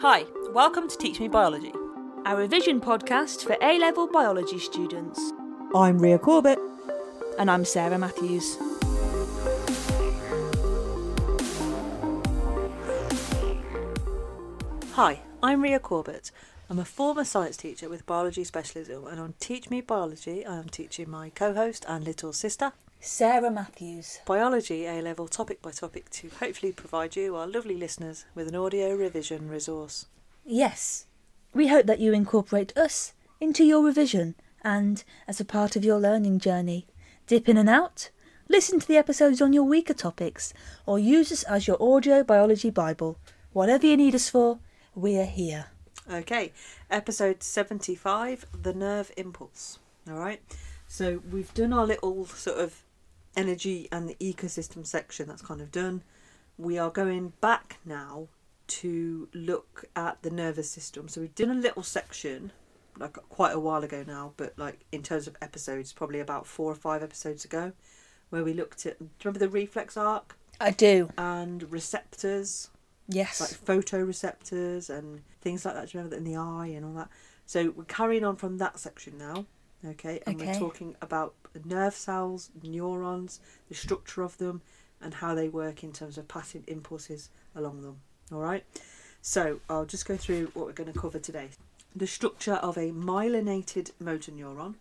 Hi, welcome to Teach Me Biology. our revision podcast for A level biology students. I'm Ria Corbett. And I'm Sarah Matthews. Hi, I'm Ria Corbett. I'm a former science teacher with biology specialism, and on Teach Me Biology, I am teaching my co host and little sister Sarah Matthews. biology A level topic by topic to hopefully provide you, our lovely listeners, with an audio revision resource. Yes, we hope that you incorporate us into your revision and as a part of your learning journey. Dip in and out, listen to the episodes on your weaker topics, or use us as your audio biology Bible. Whatever you need us for, we're here. Okay, episode 75 The Nerve Impulse. All right, so we've done our little sort of energy and the ecosystem section, that's kind of done. We are going back now to look at the nervous system. So we've done a little section like quite a while ago now, but like in terms of episodes, probably about four or five episodes ago, where we looked at. Do you remember the reflex arc I do. and receptors? Yes. like photoreceptors and things like that. Do you remember that in the eye and all that? So we're carrying on from that section now, okay? And we're talking about nerve cells, neurons, the structure of them, and how they work in terms of passing impulses along them. All right. So I'll just go through what we're going to cover today: the structure of a myelinated motor neuron.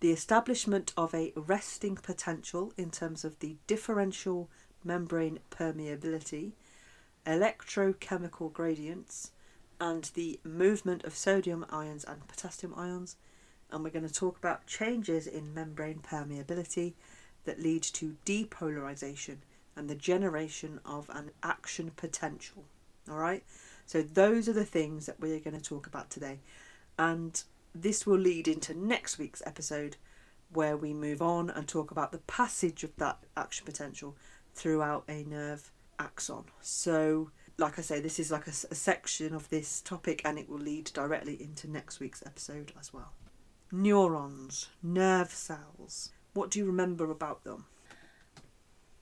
The establishment of a resting potential in terms of the differential membrane permeability, electrochemical gradients, and the movement of sodium ions and potassium ions. And we're going to talk about changes in membrane permeability that lead to depolarization and the generation of an action potential. All right? So, those are the things that we're going to talk about today. And this will lead into next week's episode where we move on and talk about the passage of that action potential throughout a nerve axon. So, like I say, this is like a section of this topic and it will lead directly into next week's episode as well. Neurons, nerve cells. What do you remember about them?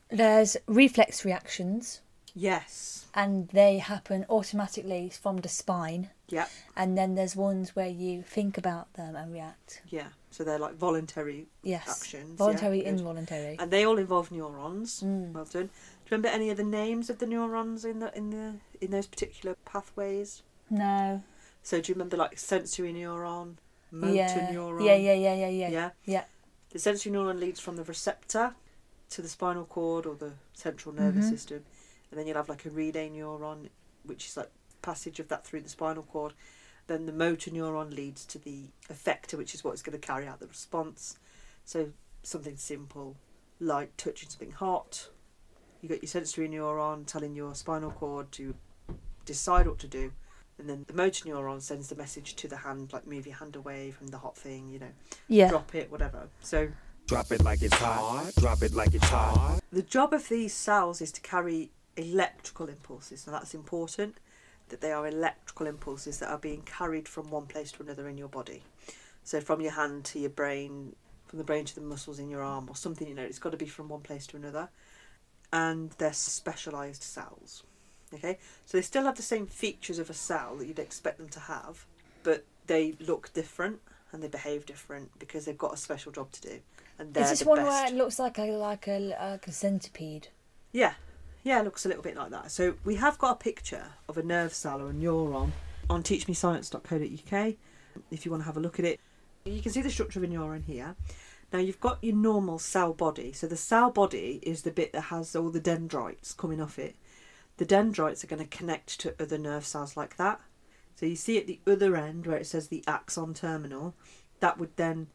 There's reflex reactions, Yes. and they happen automatically from the spine. Yeah. And then there's ones where you think about them and react. Yeah. So they're like voluntary Yes. actions. Voluntary, yeah, involuntary. And they all involve neurons. Mm. Well done. Do you remember any of the names of the neurons in the in the in those particular pathways? No. So do you remember like sensory neuron, motor yeah. neuron? yeah. Yeah, yeah, yeah, yeah. Yeah. Yeah. The sensory neuron leads from the receptor to the spinal cord or the central nervous Mhm. system, and then you'll have like a relay neuron, which is like passage of that through the spinal cord. Then the motor neuron leads to the effector, which is what's going to carry out the response. So something simple like touching something hot. You got your sensory neuron telling your spinal cord to decide what to do, and then the motor neuron sends the message to the hand, like move your hand away from the hot thing, you know, Yeah. drop it, whatever. So Drop it like it's hot. Drop it like it's hot. the job of these cells is to carry electrical impulses. Now that's important that they are electrical impulses that are being carried from one place to another in your body. So from your hand to your brain, from the brain to the muscles in your arm or something, you know, it's got to be from one place to another. And they're specialized cells. Okay? So they still have the same features of a cell that you'd expect them to have, but they look different and they behave different because they've got a special job to do. And they're Is this one best. where it looks like a like a like a centipede? Yeah, yeah, it looks a little bit like that. So we have got a picture of a nerve cell or a neuron on teachmescience.co.uk. If you want to have a look at it, you can see the structure of a neuron here. Now you've got your normal cell body. So the cell body is the bit that has all the dendrites coming off it. The dendrites are going to connect to other nerve cells like that. So you see at the other end where it says the axon terminal, that would then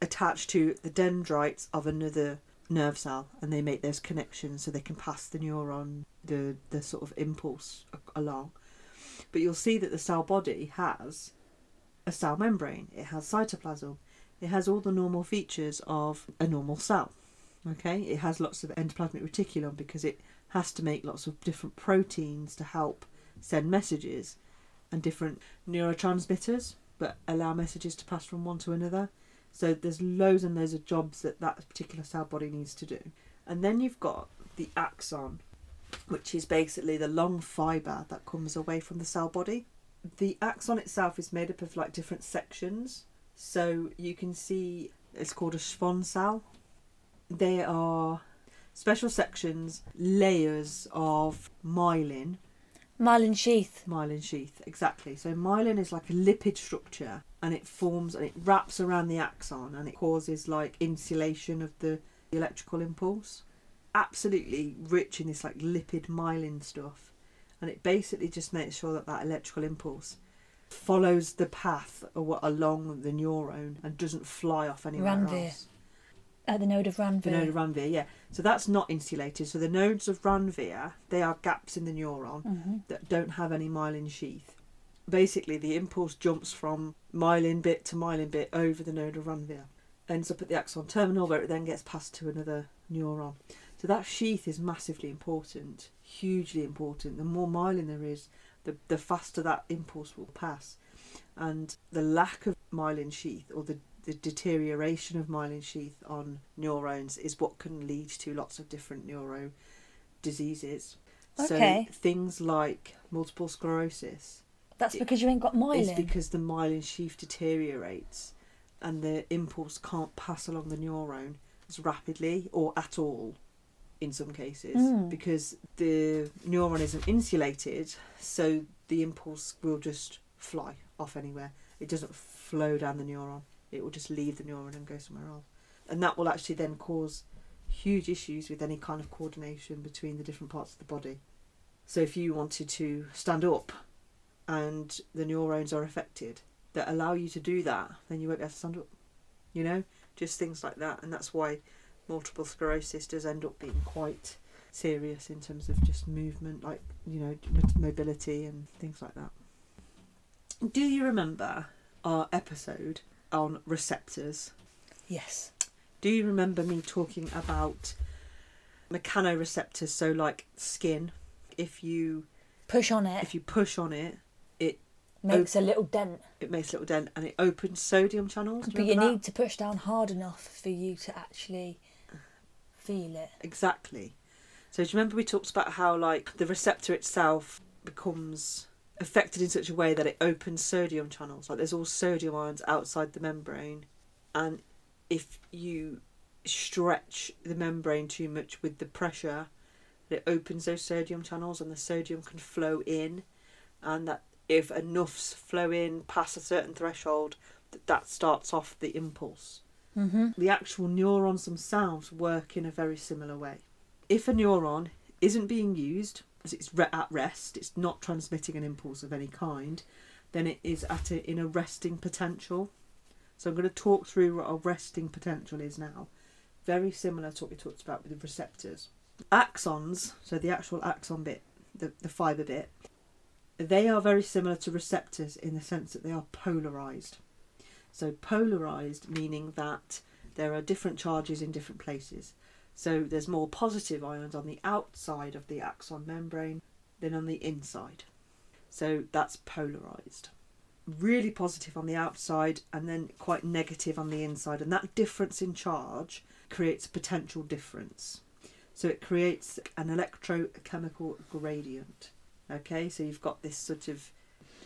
attach to the dendrites of another nerve cell and they make those connections so they can pass the neuron the the sort of impulse along but you'll see that the cell body has a cell membrane it has cytoplasm it has all the normal features of a normal cell okay it has lots of endoplasmic reticulum because it has to make lots of different proteins to help send messages and different neurotransmitters but allow messages to pass from one to another so there's loads and loads of jobs that that particular cell body needs to do. And then you've got the axon, which is basically the long fibre that comes away from the cell body. the axon itself is made up of like different sections. So you can see it's called a Schwann cell. They are special sections, layers of myelin, Myelin sheath. myelin sheath, exactly. So myelin is like a lipid structure and it forms and it wraps around the axon and it causes like insulation of the electrical impulse. Absolutely rich in this like lipid myelin stuff. And it basically just makes sure that that electrical impulse follows the path or along the neuron and doesn't fly off anywhere Ranvier. else. At the node of Ranvier. The node of Ranvier, yeah. So that's not insulated. So the nodes of Ranvier, they are gaps in the neuron hmm that don't have any myelin sheath. Basically, the impulse jumps from myelin bit to myelin bit over the node of Ranvier, ends up at the axon terminal where it then gets passed to another neuron. So that sheath is massively important, hugely important. The more myelin there is, the, the faster that impulse will pass. And the lack of myelin sheath or the, the deterioration of myelin sheath on neurons is what can lead to lots of different neuro diseases. Okay. So things like multiple sclerosis, That's It- because you ain't got myelin. it's because the myelin sheath deteriorates and the impulse can't pass along the neuron as rapidly or at all in some cases Mm. because the neuron isn't insulated so the impulse will just fly off anywhere it doesn't flow down the neuron it will just leave the neuron and go somewhere else and that will actually then cause huge issues with any kind of coordination between the different parts of the body so if you wanted to stand up and the neurons are affected that allow you to do that, then you won't be able to stand up. You know, just things like that, and that's why multiple sclerosis does end up being quite serious in terms of just movement, like you know, mobility and things like that. Do you remember our episode on receptors? yes. Do you remember me talking about mechanoreceptors? So, like skin, if you Push on it. if you push on it, it makes a little dent. it makes a little dent and it opens sodium channels. Do But you that? need to push down hard enough for you to actually feel it. exactly. So do you remember we talked about how like the receptor itself becomes affected in such a way that it opens sodium channels. Like there's all sodium ions outside the membrane, and if you stretch the membrane too much with the pressure, it opens those sodium channels and the sodium can flow in, and that if enough's flow in past a certain threshold, that that starts off the impulse. Mm-hmm. the actual neurons themselves work in a very similar way. If a neuron isn't being used, it's re- at rest, it's not transmitting an impulse of any kind, then it is at a, in a resting potential. So I'm going to talk through what a resting potential is now. Very similar to what we talked about with the receptors. Axons, so the actual axon bit, the, the fibre bit, they are very similar to receptors in the sense that they are polarized. So polarized meaning that there are different charges in different places. So there's more positive ions on the outside of the axon membrane than on the inside. So that's polarized. Really positive on the outside and then quite negative on the inside. And that difference in charge creates a potential difference. So it creates an electrochemical gradient. Okay, so you've got this sort of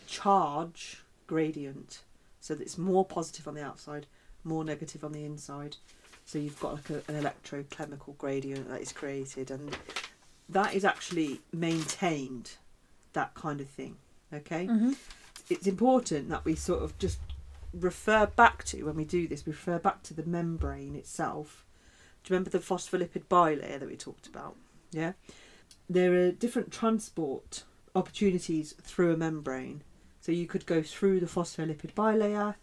charge gradient so that it's more positive on the outside, more negative on the inside. So you've got like a, an electrochemical gradient that is created, and that is actually maintained. That kind of thing. Okay, Mm-hmm. it's important that we sort of just refer back to when we do this. We refer back to the membrane itself. Do you remember the phospholipid bilayer that we talked about? Yeah, there are different transport opportunities through a membrane. So you could go through the phospholipid bilayer,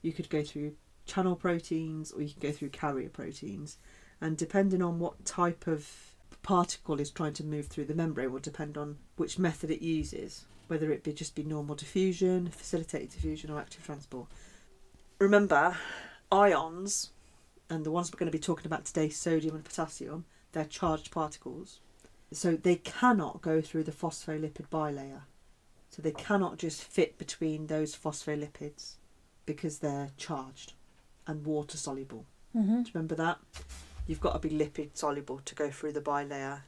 you could go through channel proteins, or you can go through carrier proteins. And depending on what type of particle is trying to move through the membrane will depend on which method it uses, whether it be just be normal diffusion, facilitated diffusion, or active transport. Remember, ions, and the ones we're going to be talking about today, sodium and potassium, they're charged particles. So they cannot go through the phospholipid bilayer. So they cannot just fit between those phospholipids because they're charged and water soluble. Mm-hmm. Do you remember that? You've got to be lipid soluble to go through the bilayer.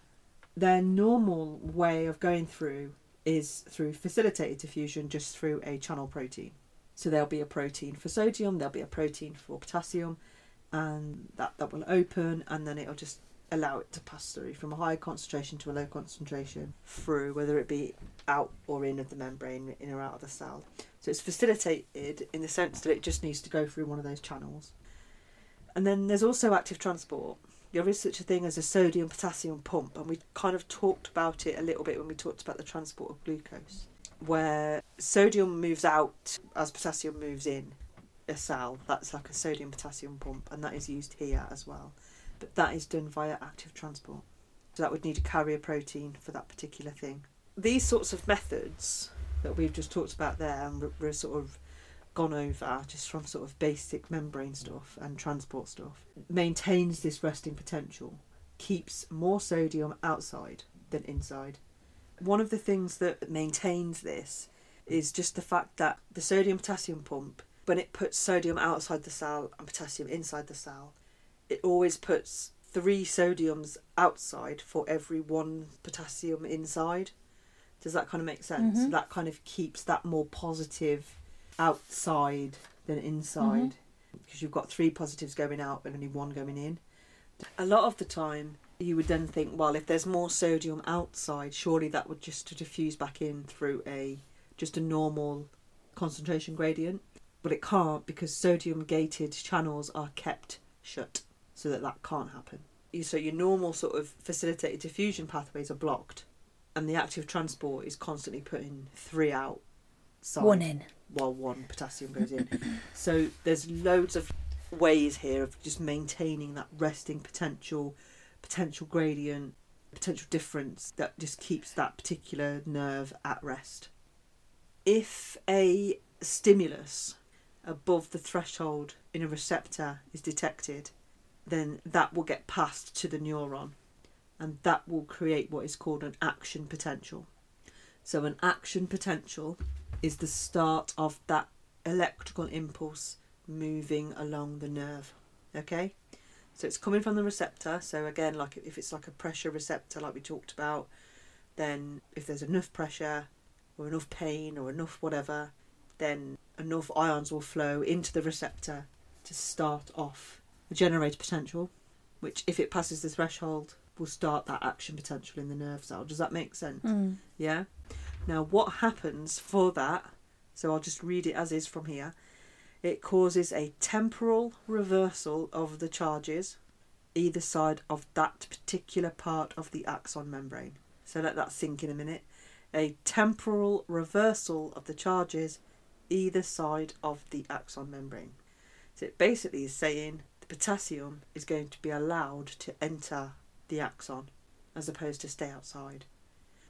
Their normal way of going through is through facilitated diffusion just through a channel protein. So there'll be a protein for sodium, there'll be a protein for potassium, and that, that will open and then it'll just allow it to pass through from a high concentration to a low concentration through, whether it be out or in of the membrane, in or out of the cell. So it's facilitated in the sense that it just needs to go through one of those channels. And then there's also active transport. There is such a thing as a sodium potassium pump, and we kind of talked about it a little bit when we talked about the transport of glucose, where sodium moves out as potassium moves in a cell. That's like a sodium potassium pump, and that is used here as well. But that is done via active transport. So that would need a carrier protein for that particular thing. These sorts of methods that we've just talked about there and we're sort of gone over just from sort of basic membrane stuff and transport stuff maintains this resting potential keeps more sodium outside than inside one of the things that maintains this is just the fact that the sodium potassium pump when it puts sodium outside the cell and potassium inside the cell it always puts three sodiums outside for every one potassium inside does that kind of make sense Mhm. that kind of keeps that more positive outside than inside because you've got three positives going out and only one going in. A lot of the time, you would then think, well, if there's more sodium outside, surely that would just diffuse back in through a just a normal concentration gradient. But it can't because sodium gated channels are kept shut so that that can't happen. So your normal sort of facilitated diffusion pathways are blocked, and the active transport is constantly putting three out. Side One in. while one potassium goes in. so there's loads of ways here of just maintaining that resting potential, potential gradient, potential difference that just keeps that particular nerve at rest. If a stimulus above the threshold in a receptor is detected, then that will get passed to the neuron and that will create what is called an action potential. So, an action potential is the start of that electrical impulse moving along the nerve. Okay? So it's coming from the receptor. So again, like if it's like a pressure receptor, like we talked about, then if there's enough pressure or enough pain or enough whatever, then enough ions will flow into the receptor to start off the generator potential, which if it passes the threshold will start that action potential in the nerve cell. Does that make sense? Mm. Yeah. Now, what happens for that? So I'll just read it as is from here. It causes a temporal reversal of the charges either side of that particular part of the axon membrane. So let that sink in a minute. A temporal reversal of the charges either side of the axon membrane. So it basically is saying the potassium is going to be allowed to enter the axon as opposed to stay outside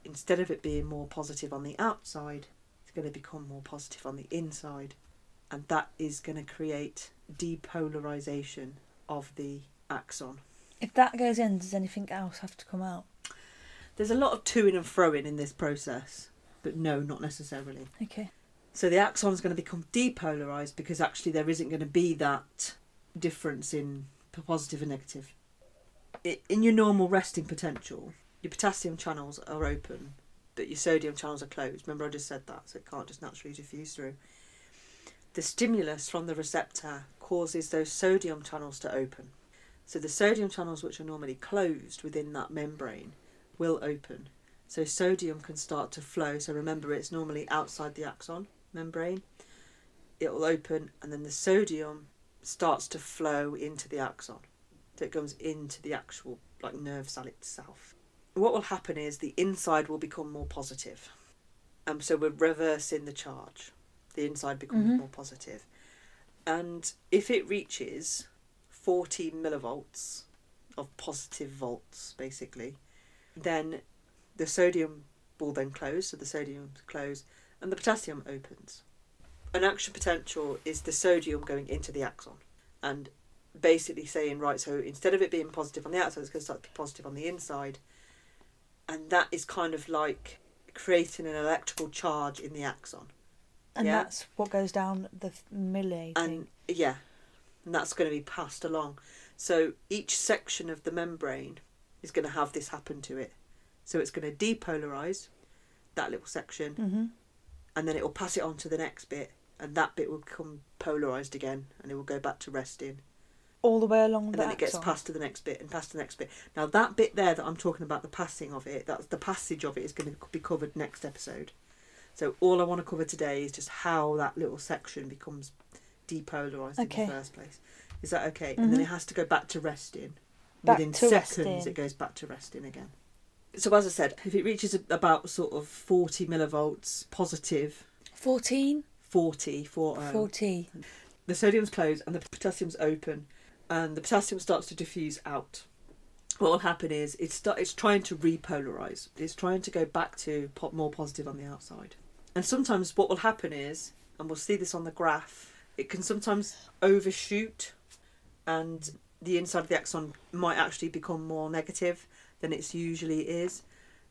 instead of it being more positive on the outside, it's going to become more positive on the inside. And that is going to create depolarization of the axon. If that goes in, does anything else have to come out? There's a lot of toing and froing in this process, but no, not necessarily. Okay. So the axon is going to become depolarized because actually there isn't going to be that difference in positive and negative. In your normal resting potential, your potassium channels are open, but your sodium channels are closed. Remember, I just said that, so it can't just naturally diffuse through. The stimulus from the receptor causes those sodium channels to open. So the sodium channels, which are normally closed within that membrane, will open. So sodium can start to flow. So remember, it's normally outside the axon membrane. It will open, and then the sodium starts to flow into the axon. So it goes into the actual like nerve cell itself. What will happen is the inside will become more positive. Um, so we're reversing the charge. The inside becomes Mhm. more positive. And if it reaches 40 millivolts of positive volts, basically, then the sodium will then close, so the sodium close, and the potassium opens. An action potential is the sodium going into the axon and basically saying, right, so instead of it being positive on the outside, it's going to start to be positive on the inside. And that is kind of like creating an electrical charge in the axon. And Yeah. that's what goes down the milli And yeah, and that's going to be passed along. So each section of the membrane is going to have this happen to it. So it's going to depolarize. that little section, hmm and then it will pass it on to the next bit, and that bit will become polarized again, and it will go back to resting, All the way along and the then it gets axon. passed to the next bit and passed to the next bit. Now that bit there that I'm talking about, the passing of it, that's the passage of it is going to be covered next episode. So all I want to cover today is just how that little section becomes depolarized Okay. in the first place. Is that okay? And then Mhm. it has to go back to resting. Back Within to seconds, resting. it goes back to resting again. So as I said, if it reaches about sort of 40 millivolts positive, 14, 40, 40, um, 40. the sodium's closed and the potassium's open, and the potassium starts to diffuse out. What will happen is it's start, it's trying to repolarize. It's trying to go back to po- more positive on the outside. And sometimes what will happen is, and we'll see this on the graph, it can sometimes overshoot, and the inside of the axon might actually become more negative than it usually is,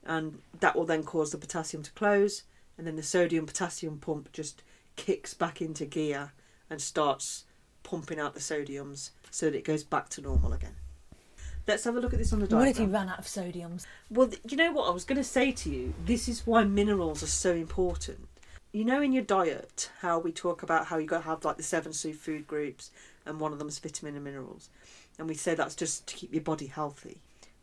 and that will then cause the potassium to close, and then the sodium potassium pump just kicks back into gear and starts pumping out the sodiums so that it goes back to normal again. Let's have a look at this on the diagram. What if you ran out of sodiums? Well, you know what I was going to say to you? This is why minerals are so important. You know, in your diet, how we talk about how you've got to have like the seven food groups, and one of them is vitamin and minerals, and we say that's just to keep your body healthy.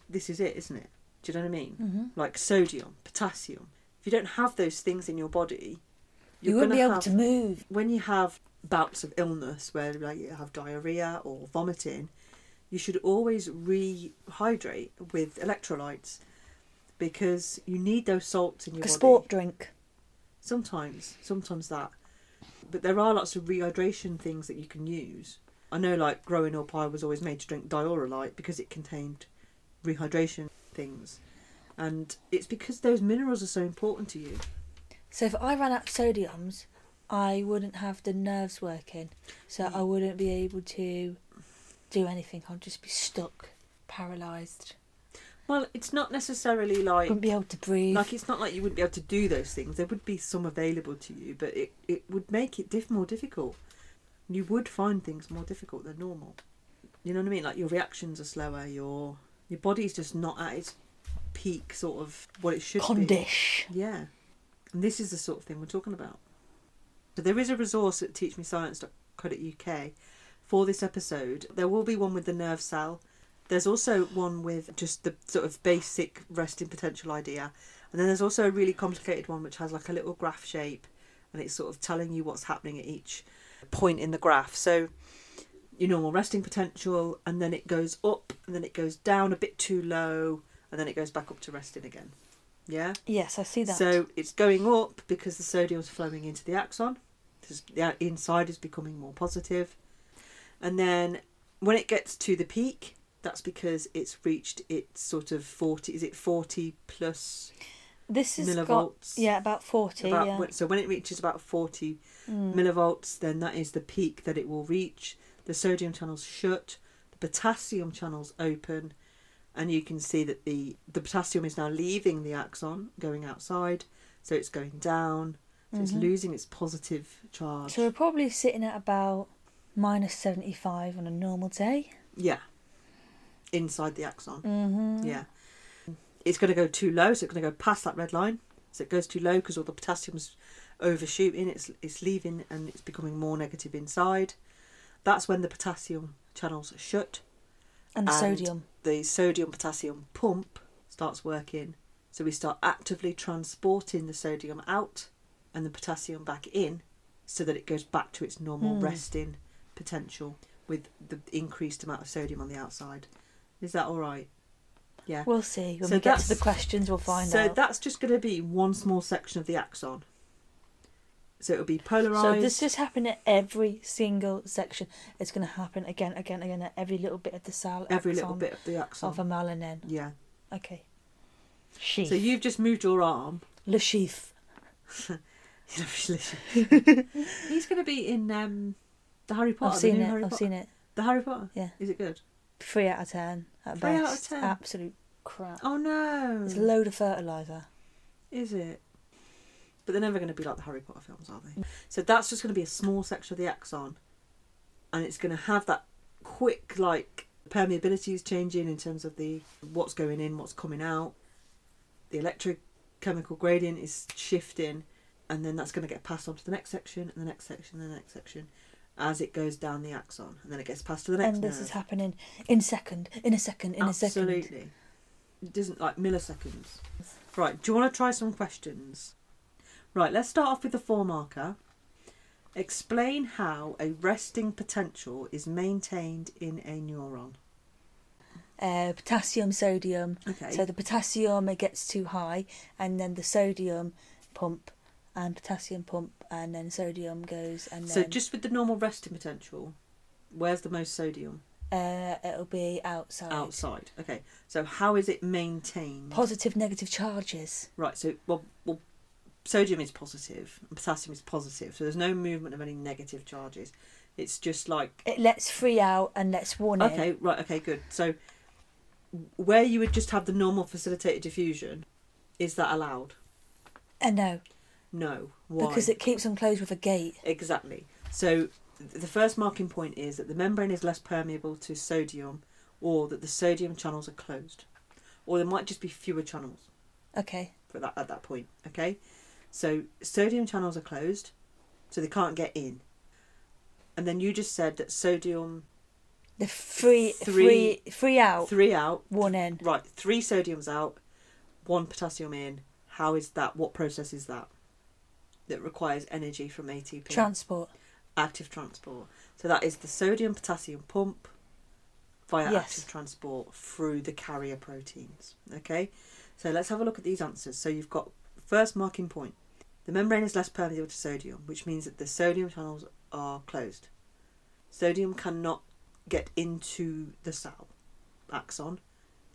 This is it, isn't it? Do you know what I mean? Mm-hmm. Like sodium, potassium. If you don't have those things in your body, You you're won't gonna be able have- to move. when you have bouts of illness where like you have diarrhea or vomiting, you should always rehydrate with electrolytes because you need those salts in your Like a body. sport drink. Sometimes, sometimes that. But there are lots of rehydration things that you can use. I know, like growing up, I was always made to drink Dioralyte because it contained rehydration things, and it's because those minerals are so important to you. So if I ran out of sodiums, I wouldn't have the nerves working. So I wouldn't be able to do anything. I'd just be stuck, paralysed. Well, it's not necessarily like Wouldn't be able to breathe. Like it's not like you wouldn't be able to do those things. There would be some available to you, but it, it would make it diff- more difficult. You would find things more difficult than normal. You know what I mean? Like your reactions are slower. Your your body's just not at its peak, sort of what it should be. Condish. Yeah, and this is the sort of thing we're talking about. So there is a resource at teachmescience.co.uk for this episode. There will be one with the nerve cell. There's also one with just the sort of basic resting potential idea. And then there's also a really complicated one which has like a little graph shape and it's sort of telling you what's happening at each point in the graph. So your normal resting potential and then it goes up and then it goes down a bit too low and then it goes back up to resting again. Yeah? Yes, I see that. So it's going up because the sodium's flowing into the axon. The inside is becoming more positive. And then when it gets to the peak, that's because it's reached its sort of 40, is it 40 plus this is got millivolts? yeah about forty. About, yeah. So when it reaches about 40 Mm. millivolts, then that is the peak that it will reach. The sodium channels shut, the potassium channels open, and you can see that the, the potassium is now leaving the axon, going outside, so it's going down, so it's Mhm. losing its positive charge. So we're probably sitting at about minus seventy five on a normal day. yeah, inside the axon. Mm-hmm. Yeah. It's going to go too low, so it's going to go past that red line. So it goes too low because all the potassium's overshooting, it's, it's leaving and it's becoming more negative inside. That's when the potassium channels shut. And the And- sodium. The sodium potassium pump starts working. So we start actively transporting the sodium out and the potassium back in so that it goes back to its normal Hmm. resting potential with the increased amount of sodium on the outside. Is that all right? Yeah. We'll see when So we get to the questions. We'll find so out. So that's just going to be one small section of the axon. So it'll be polarized. So this just happened at every single section. It's going to happen again, again, again at every little bit of the cell. every little bit of the axon. of a melanin. yeah. Okay. Sheath. So you've just moved your arm. Le sheath. He's going to be in um, the Harry Potter. I've seen it. Harry I've Potter. seen it. The Harry Potter. Yeah. Is it good? Three out of ten at Three out of best. 10? Absolute crap. Oh no. It's a load of fertilizer. Is it? But they're never going to be like the Harry Potter films, are they? So that's just going to be a small section of the axon, and it's going to have that quick like permeability is changing in terms of the what's going in, what's coming out. The electrochemical gradient is shifting, and then that's going to get passed on to the next section, and the next section, and the next section, as it goes down the axon, and then it gets passed to the next. and this nerve. is happening in second, in a second, in a second. Absolutely. It doesn't like milliseconds. Right, do you want to try some questions? Right, let's start off with the four marker. Explain how a resting potential is maintained in a neuron. Uh, potassium, sodium. Okay. So the potassium it gets too high, and then the sodium pump, and potassium pump, and then sodium goes, and So then just with the normal resting potential, where's the most sodium? uh, it'll be outside. Outside. Okay. So how is it maintained? Positive, negative charges. right. So well, well, sodium is positive and potassium is positive. So there's no movement of any negative charges. It's just like It lets free out and lets one in. okay, right. Okay, good. So where you would just have the normal facilitated diffusion, is that allowed? And no, No. Why? because it keeps them closed with a gate. Exactly. So the first marking point is that the membrane is less permeable to sodium, or that the sodium channels are closed, or there might just be fewer channels Okay. for that at that point. Okay, so sodium channels are closed, so they can't get in. And then you just said that sodium The free, Three- free, free out, three out, one in. right? Three sodiums out, one potassium in. How is that? What process is that? That requires energy from ATP. Transport. active transport. So that is the sodium potassium pump via Yes. active transport through the carrier proteins. Okay, so let's have a look at these answers. So you've got first marking point. The membrane is less permeable to sodium, which means that the sodium channels are closed. Sodium cannot get into the cell axon,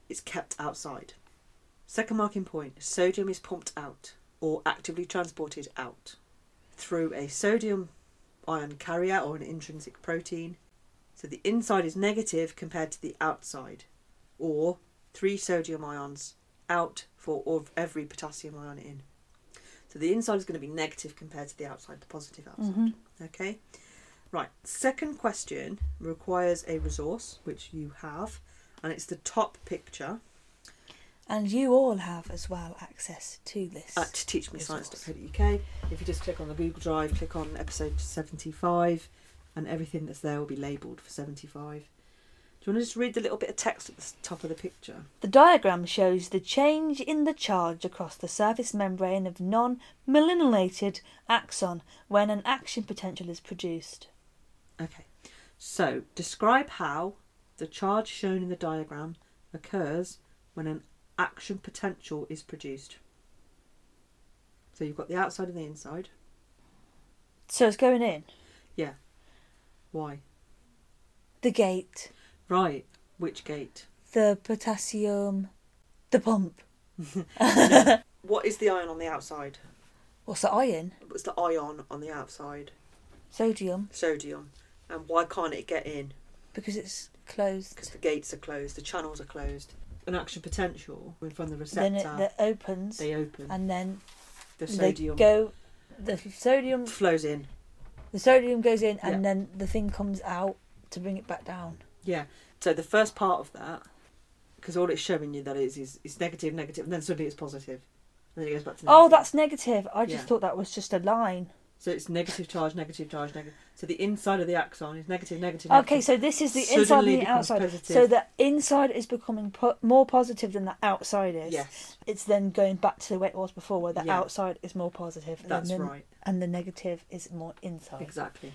it's kept outside. Second marking point sodium is pumped out or actively transported out through a sodium ion carrier or an intrinsic protein. So the inside is negative compared to the outside, or three sodium ions out for every potassium ion in. So the inside is going to be negative compared to the outside, the positive outside. Mhm. Okay. Right. Second question requires a resource, which you have, and it's the top picture And you all have as well access to this. at teachmescience.co.uk. If you just click on the Google Drive, click on episode 75, and everything that's there will be labelled for 75. Do you want to just read the little bit of text at the top of the picture? The diagram shows the change in the charge across the surface membrane of non-myelinated axon when an action potential is produced. Okay. So, describe how the charge shown in the diagram occurs when an action potential is produced. So, you've got the outside and the inside. So it's going in Yeah. Why? the gate, Right. Which gate? the potassium, the pump. What is the ion on the outside? What's the iron? What's the ion on the outside? Sodium, Sodium. And why can't it get in? because it's closed. Because the gates are closed, the channels are closed. An action potential from the receptor. Then receptor, it that opens, they open. and then the they sodium go. The sodium, flows in. the sodium goes in, and then the thing comes out to bring it back down. Yeah. So the first part of that, because all it's showing you that is is negative, negative, and then suddenly it's positive. and then it goes back to. Oh, that's negative. I just Yeah. thought that was just a line. So it's negative charge, negative charge, negative. So the inside of the axon is negative, negative. Okay, negative. so this is the Suddenly inside and the becomes outside. positive. So the inside is becoming po- more positive than the outside is. Yes, It's then going back to the way it was before, where the Yeah. outside is more positive, and that's then, right. and the negative is more inside. Exactly.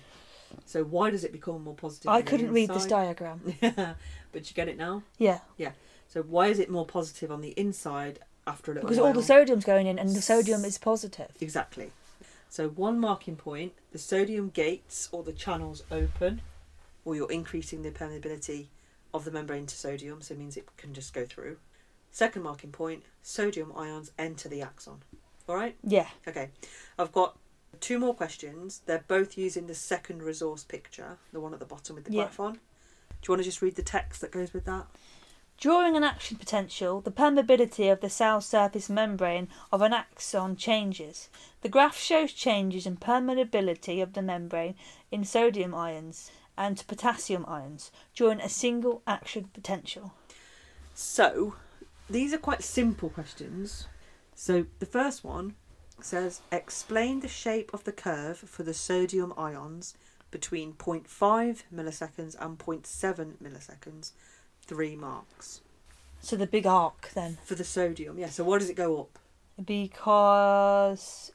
So why does it become more positive? I couldn't read this diagram. but you get it now. Yeah. Yeah, So why is it more positive on the inside after a little because while? all the sodium's going in, and the sodium is positive. Exactly. So one marking point, the sodium gates or the channels open, or you're increasing the permeability of the membrane to sodium, so it means it can just go through. Second marking point, sodium ions enter the axon. All right. Yeah. Okay. I've got two more questions. They're both using the second resource picture, the one at the bottom with the Yeah. graph on. Do you want to just read the text that goes with that? During an action potential, the permeability of the cell surface membrane of an axon changes. The graph shows changes in permeability of the membrane in sodium ions and potassium ions during a single action potential. So, these are quite simple questions. So the first one says explain the shape of the curve for the sodium ions between 0.5 milliseconds and 0.7 milliseconds. Three marks. So the big arc then, For the sodium, yeah. So why does it go up? because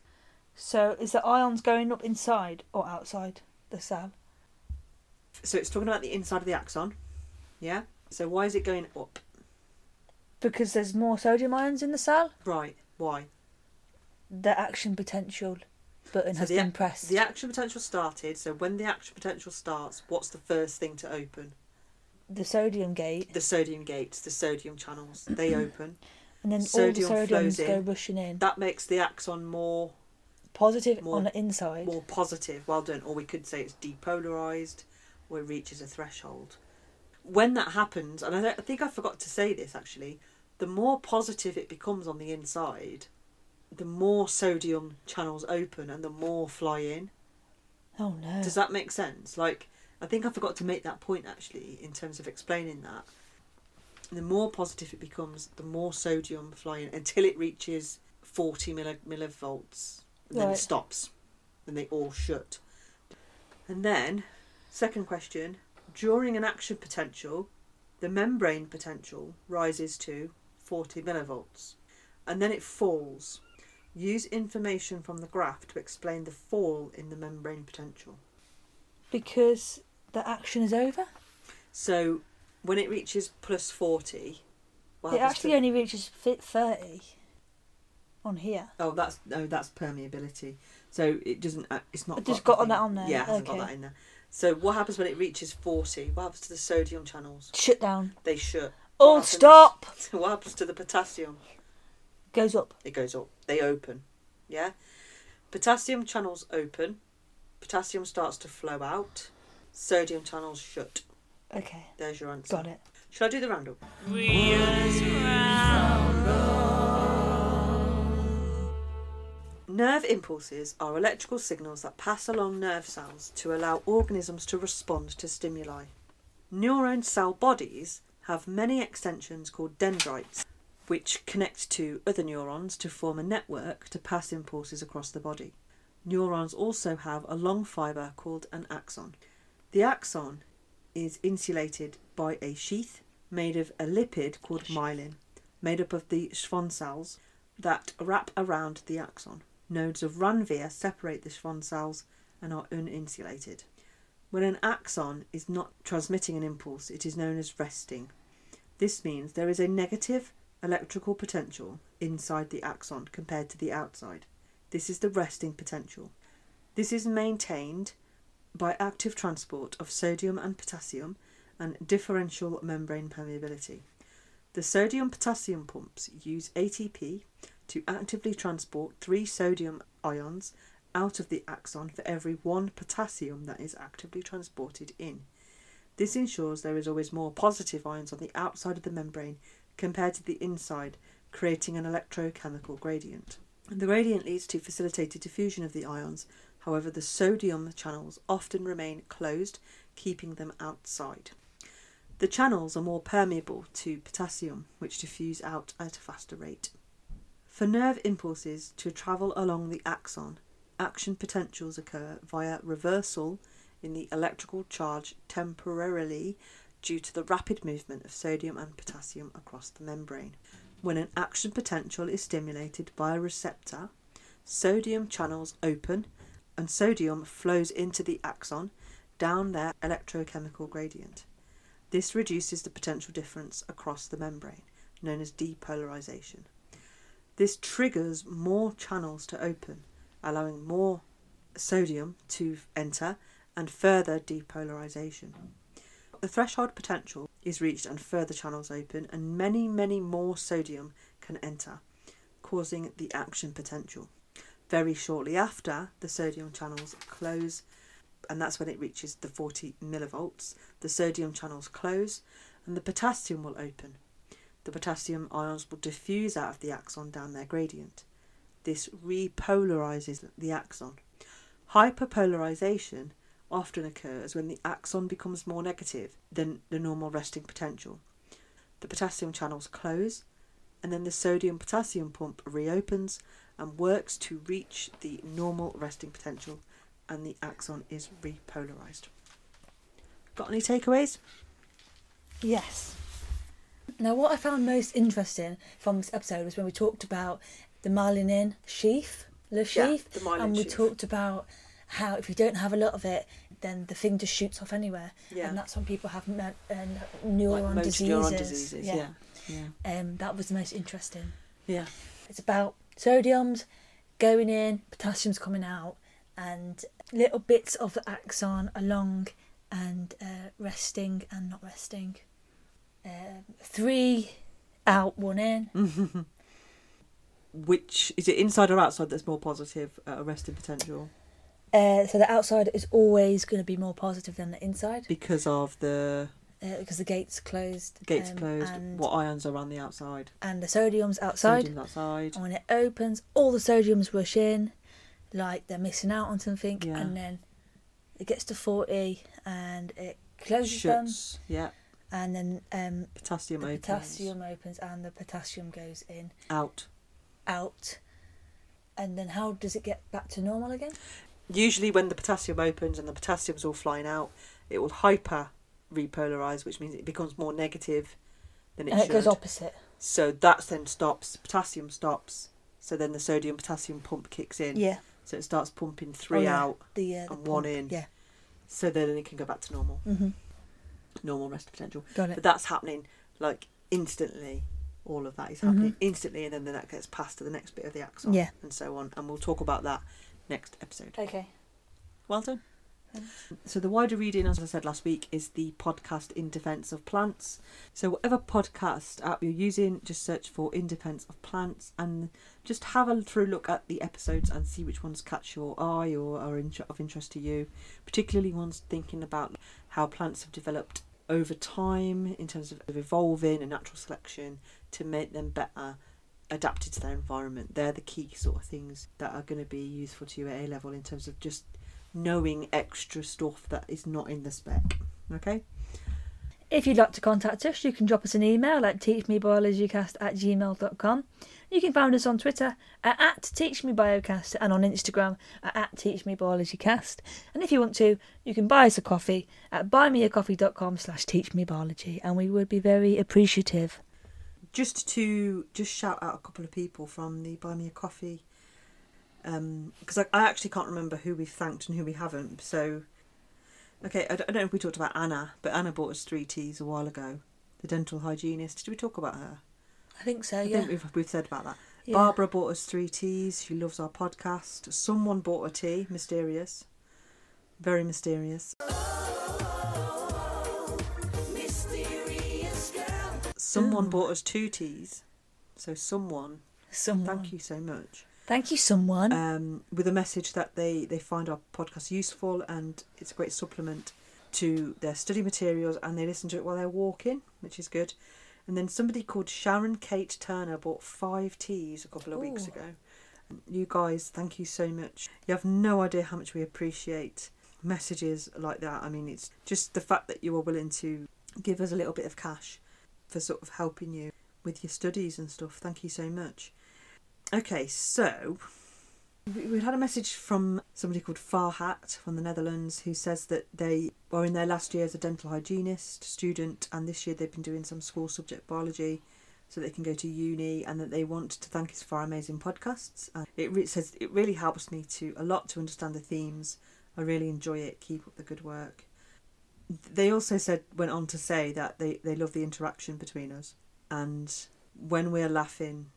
so is the ions going up inside or outside the cell? So it's talking about the inside of the axon. Yeah. So why is it going up? Because there's more sodium ions in the cell. Right. Why? The action potential button So has the, been pressed. the action potential started. So when the action potential starts, what's the first thing to open? the sodium gate, The sodium gates, the sodium channels. They open. and then Sodium all the sodiums flows go in. rushing in. That makes the axon more Positive more- on the inside. more positive. Well done. Or we could say it's depolarized, where it reaches a threshold. When that happens, and I, I think I forgot to say this actually, the more positive it becomes on the inside, the more sodium channels open and the more fly in. Oh no. Does that make sense? Like, I think I forgot to make that point actually in terms of explaining that. The more positive it becomes, the more sodium fly in until it reaches 40 milli- millivolts. And then Right. it stops. And they all shut. And then, second question during an action potential, the membrane potential rises to 40 millivolts. And then it falls. Use information from the graph to explain the fall in the membrane potential. because the action is over. So when it reaches plus 40, what it actually to- only reaches fit thirty. On here. Oh, that's no, that's permeability. So it doesn't. uh, It's not. It just got got the that on there, Yeah, it hasn't okay. got that in there. So what happens when it reaches 40? What happens to the sodium channels? Shut down. They shut. All What happens- stop. What happens to the potassium? Goes up. It goes up. They open. Yeah. Potassium channels open. Potassium starts to flow out. Sodium channels shut. Okay. There's your answer. Got it. Should I do the roundup? Nerve impulses are electrical signals that pass along nerve cells to allow organisms to respond to stimuli. Neuron cell bodies have many extensions called dendrites, which connect to other neurons to form a network to pass impulses across the body. Neurons also have a long fibre called an axon. The axon is insulated by a sheath made of a lipid called myelin, made up of the Schwann cells that wrap around the axon. Nodes of Ranvier separate the Schwann cells and are uninsulated. When an axon is not transmitting an impulse, it is known as resting. This means there is a negative electrical potential inside the axon compared to the outside. This is the resting potential. This is maintained by active transport of sodium and potassium and differential membrane permeability. The sodium potassium pumps use ATP to actively transport three sodium ions out of the axon for every one potassium that is actively transported in. This ensures there is always more positive ions on the outside of the membrane compared to the inside, creating an electrochemical gradient. The gradient leads to facilitated diffusion of the ions, however, the sodium channels often remain closed, keeping them outside. The channels are more permeable to potassium, which diffuse out at a faster rate. For nerve impulses to travel along the axon, action potentials occur via reversal in the electrical charge temporarily due to the rapid movement of sodium and potassium across the membrane. When an action potential is stimulated by a receptor, sodium channels open and sodium flows into the axon down their electrochemical gradient. This reduces the potential difference across the membrane, known as depolarization. This triggers more channels to open, allowing more sodium to enter and further depolarization. The threshold potential is reached and further channels open, and many, many more sodium can enter, causing the action potential. Very shortly after, the sodium channels close, and that's when it reaches the 40 millivolts. The sodium channels close, and the potassium will open. The potassium ions will diffuse out of the axon down their gradient. This repolarizes the axon. Hyperpolarization often occurs when the axon becomes more negative than the normal resting potential. The potassium channels close and then the sodium potassium pump reopens and works to reach the normal resting potential, and the axon is repolarized. Got any takeaways? Yes. Now, what I found most interesting from this episode was when we talked about the myelin sheath, the Yeah, sheath, the myelin and we sheath. talked about how if you don't have a lot of it, then the thing just shoots off anywhere, Yeah. and that's when people have me- uh, neuron like diseases. neuron diseases. Yeah. Yeah. Um, that was the most interesting. Yeah. It's about sodiums going in, potassium's coming out, and little bits of the axon along and uh, resting and not resting. Um, three out, one in. Which is it inside or outside that's more positive at a resting potential? Uh, so the outside is always going to be more positive than the inside Because of the uh, because the gate's closed. gates um, closed, what ions are on the outside? and the sodium's outside. Sodium's outside. And when it opens, all the sodiums rush in, like they're missing out on something, Yeah. and then it gets to 40 and it closes them, Shuts. Yeah. and then um, Potassium the opens. potassium opens and the potassium goes in, out. out. And then how does it get back to normal again? Usually, when the potassium opens and the potassium's all flying out, it will hyper repolarize, which means it becomes more negative than it and should. it goes opposite. So that then stops. Potassium stops. So then the sodium potassium pump kicks in. Yeah. So it starts pumping three Oh, yeah. out. The, uh, the and one pump. in. Yeah. So then it can go back to normal, hmm normal rest potential. Got But it. that's happening like instantly. All of that is happening instantly, and then that gets passed to the next bit of the axon, Mm-hmm. Yeah. and so on. And we'll talk about that next episode. Okay. Well done. So the wider reading, as I said last week, is the podcast In Defence of Plants. So whatever podcast app you're using, just search for In Defence of Plants and just have a through look at the episodes and see which ones catch your eye or are in- of interest to you. Particularly ones thinking about how plants have developed over time in terms of evolving and natural selection to make them better adapted to their environment. They're the key sort of things that are going to be useful to you at A level in terms of just knowing extra stuff that is not in the spec. Okay? If you'd like to contact us, you can drop us an email at teachmebiologycast at gmail.com. You can find us on Twitter at, at teachmebiocast and on Instagram at, at teachmebiologycast. And if you want to, you can buy us a coffee at buymeacoffee.com slash teachmebiology and we would be very appreciative. Just to just shout out a couple of people from the Buy Me a Coffee um, because I, I actually can't remember who we've thanked and who we haven't. So, okay, I don't, I don't know if we talked about Anna, but Anna bought us three teas a while ago. The dental hygienist. Did we talk about her? I think so, yeah. I yeah. think we've, we've said about that. Yeah. Barbara bought us three teas. She loves our podcast. Someone bought a tea. Mysterious. Very mysterious. Someone Ooh. bought us two teas. So someone, Someone. thank you so much. Thank you, someone. Um, with a message that they, they find our podcast useful and it's a great supplement to their study materials and they listen to it while they're walking, which is good. And then somebody called Sharon Kate Turner bought five teas a couple of weeks Ooh. ago. You guys, thank you so much. You have no idea how much we appreciate messages like that. I mean, it's just the fact that you are willing to give us a little bit of cash for sort of helping you with your studies and stuff. Thank you so much. Okay, so we had a message from somebody called Farhat from the Netherlands who says that they are in their last year as a dental hygienist student and this year they've been doing some school subject biology so they can go to uni and that they want to thank us for our amazing podcasts. And it re- says it really helps me to a lot to understand the themes. I really enjoy it. Keep up the good work. They also said went on to say that they, they love the interaction between us and when we're laughing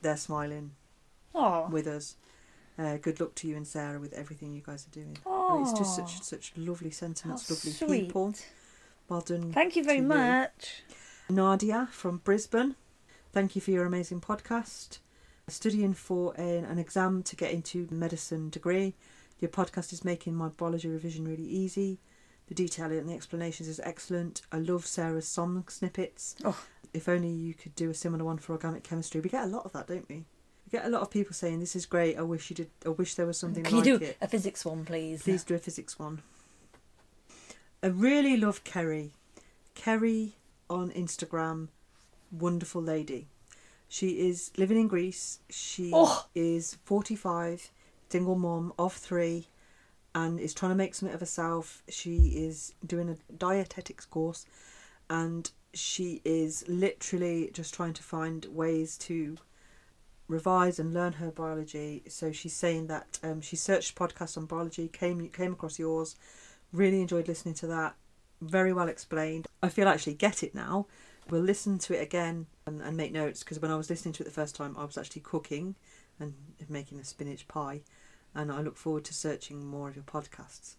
they're smiling Aw. with us. Uh, good luck to you and Sarah with everything you guys are doing. Mean, it's just such such lovely How sentiments, lovely sweet. people. Well done. Thank you very to you. much. Nadia from Brisbane. Thank you for your amazing podcast. Studying for an, an exam to get into medicine degree. Your podcast is making my biology revision really easy. The detail and the explanations is excellent. I love Sarah's song snippets. Oh. If only you could do a similar one for organic chemistry. We get a lot of that, don't we? We get a lot of people saying this is great. I wish you did. I wish there was something Can like you do it. a physics one, please? Please do a physics one. I really love Kerry. Kerry on Instagram, wonderful lady. She is living in Greece. She Oh. is 45, single mom of three, and is trying to make something of herself. She is doing a dietetics course, and she is literally just trying to find ways to revise and learn her biology. So she's saying that um, she searched podcasts on biology, came came across yours, really enjoyed listening to that. Very well explained. I feel I actually get it now. We'll listen to it again and, and make notes because when I was listening to it the first time, I was actually cooking and making a spinach pie, and I look forward to searching more of your podcasts.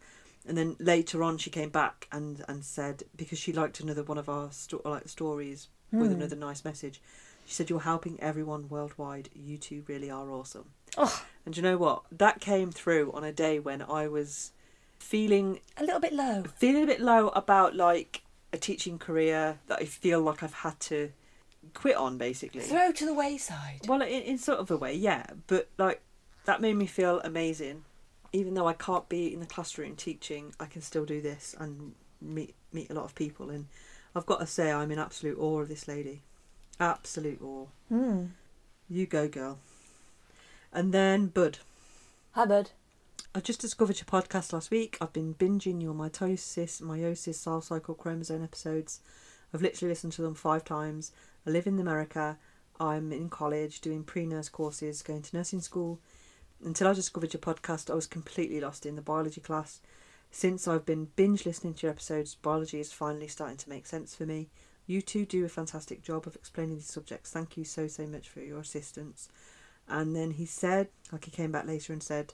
And then later on, she came back and, and said because she liked another one of our sto- like stories with Hmm. another nice message. She said, "You're helping everyone worldwide. You two really are awesome." Oh, And you know what? That came through on a day when I was feeling a little bit low. feeling a bit low about like a teaching career that I feel like I've had to quit on basically. Throw to the wayside. Well, in, in sort of a way, yeah. But like that made me feel amazing. Even though I can't be in the classroom teaching, I can still do this and meet meet a lot of people. And I've got to say, I'm in absolute awe of this lady. Absolute awe. Hmm. You go, girl. And then Bud. Hi, bud. I just discovered your podcast last week. I've been binging your mitosis, meiosis, cell cycle, chromosome episodes. I've literally listened to them five times. I live in America. I'm in college doing pre nurse courses, going to nursing school. Until I discovered your podcast, I was completely lost in the biology class. Since I've been binge listening to your episodes, biology is finally starting to make sense for me. You two do a fantastic job of explaining these subjects. Thank you so, so much for your assistance. And then he said, like he came back later and said,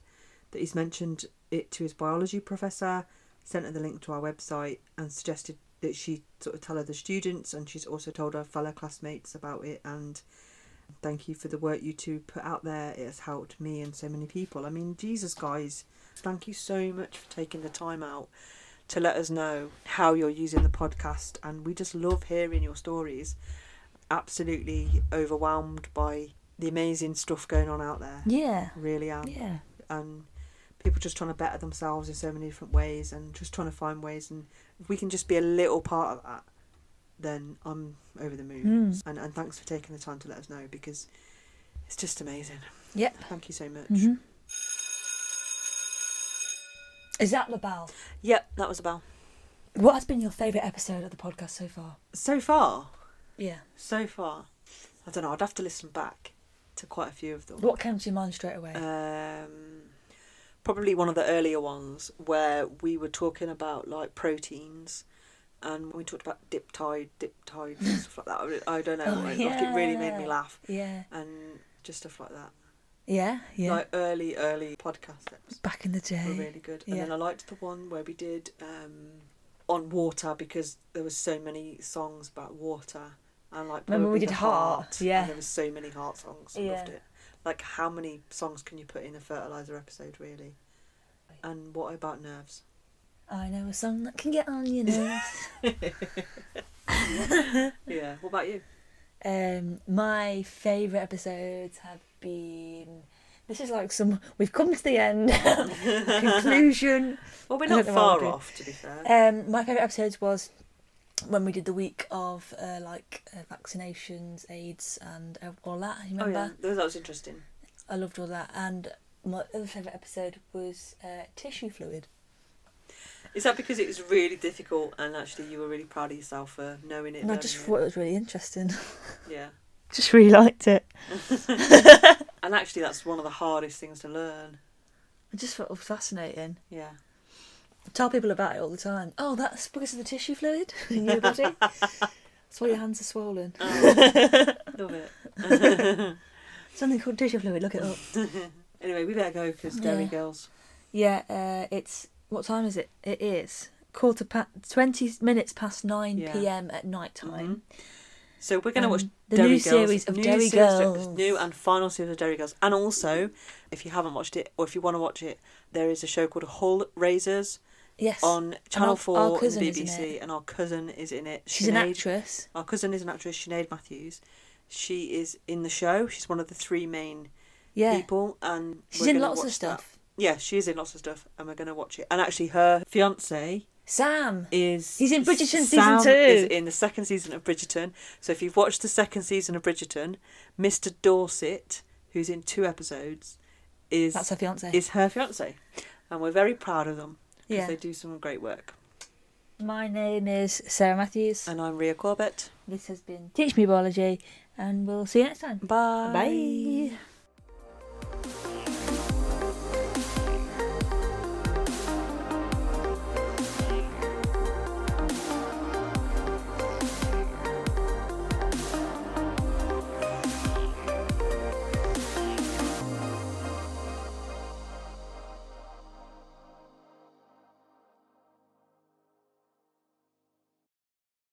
that he's mentioned it to his biology professor, sent her the link to our website, and suggested that she sort of tell other students, and she's also told her fellow classmates about it. And thank you for the work you two put out there. It has helped me and so many people. I mean, Jesus, guys, thank you so much for taking the time out to let us know how you're using the podcast, and we just love hearing your stories. Absolutely overwhelmed by the amazing stuff going on out there. Yeah. Really am Yeah. and people just trying to better themselves in so many different ways and just trying to find ways and if we can just be a little part of that then I'm over the moon Mm. and, and thanks for taking the time to let us know because it's just amazing Yep. thank you so much hmm Is that the bell? yep that was the bell What has been your favourite episode of the podcast so far? so far Yeah. so far I don't know I'd have to listen back to quite a few of them What came to your mind straight away? um, probably one of the earlier ones where we were talking about like proteins and we talked about dip diptide diptides and stuff like that I- i don't know Oh, like, like it really made me laugh yeah. and just stuff like that Yeah. Yeah. like early early podcast episodes Back in the day. were really good and Yeah. then i liked the one where we did um, on water because there was so many songs about water and like Remember we did the Heart? Yeah. and there was so many heart songs i loved it like how many songs can you put in a fertilizer episode really and what about nerves I know a song that can get on your nerves. yeah what about you um, my favourite episodes have been. This is like some. We've come to the end. Conclusion. well we're not don't know what far off to be fair Um, my favourite episodes was when we did the week of uh, like uh, vaccinations, AIDS, and uh, all that. You remember? oh yeah that was interesting I loved all that. And my other favourite episode was uh, tissue fluid. Is that because it was really difficult and actually you were really proud of yourself for knowing it And I just it? thought it was really interesting. yeah just really liked it. and actually that's one of the hardest things to learn I just thought it was fascinating. yeah I tell people about it all the time. Oh, that's because of the tissue fluid in your body. that's why your hands are swollen. love it Something called tissue fluid. Look it up. anyway we better go because Derry Yeah. girls Yeah, uh, it's what time is it? It is quarter past twenty minutes past nine Yeah. p.m. at night time. So we're going to Um, watch the new Girls, series of new Derry series Girls. new and final series of Derry Girls. And also, if you haven't watched it or if you want to watch it, there is a show called Hull Raisers Yes, on Channel our- Four our and cousin BBC, and our cousin is in it. she's an actress. Our cousin is an actress, Sinead Matthews. She is in the show. She's one of the three main Yeah, people, and she's in lots of stuff. that. Yeah, she is in lots of stuff, and we're going to watch it. And actually, her fiance Sam. is He's in Bridgerton season Sam two. Is in the second season of Bridgerton. So if you've watched the second season of Bridgerton, Mr. Dorset, who's in two episodes, is That's her fiance. is her fiance, and we're very proud of them because Yeah. they do some great work. My name is Sarah Matthews. And I'm Ria Corbett. This has been Teach Me Biology, and we'll see you next time. Bye. Bye.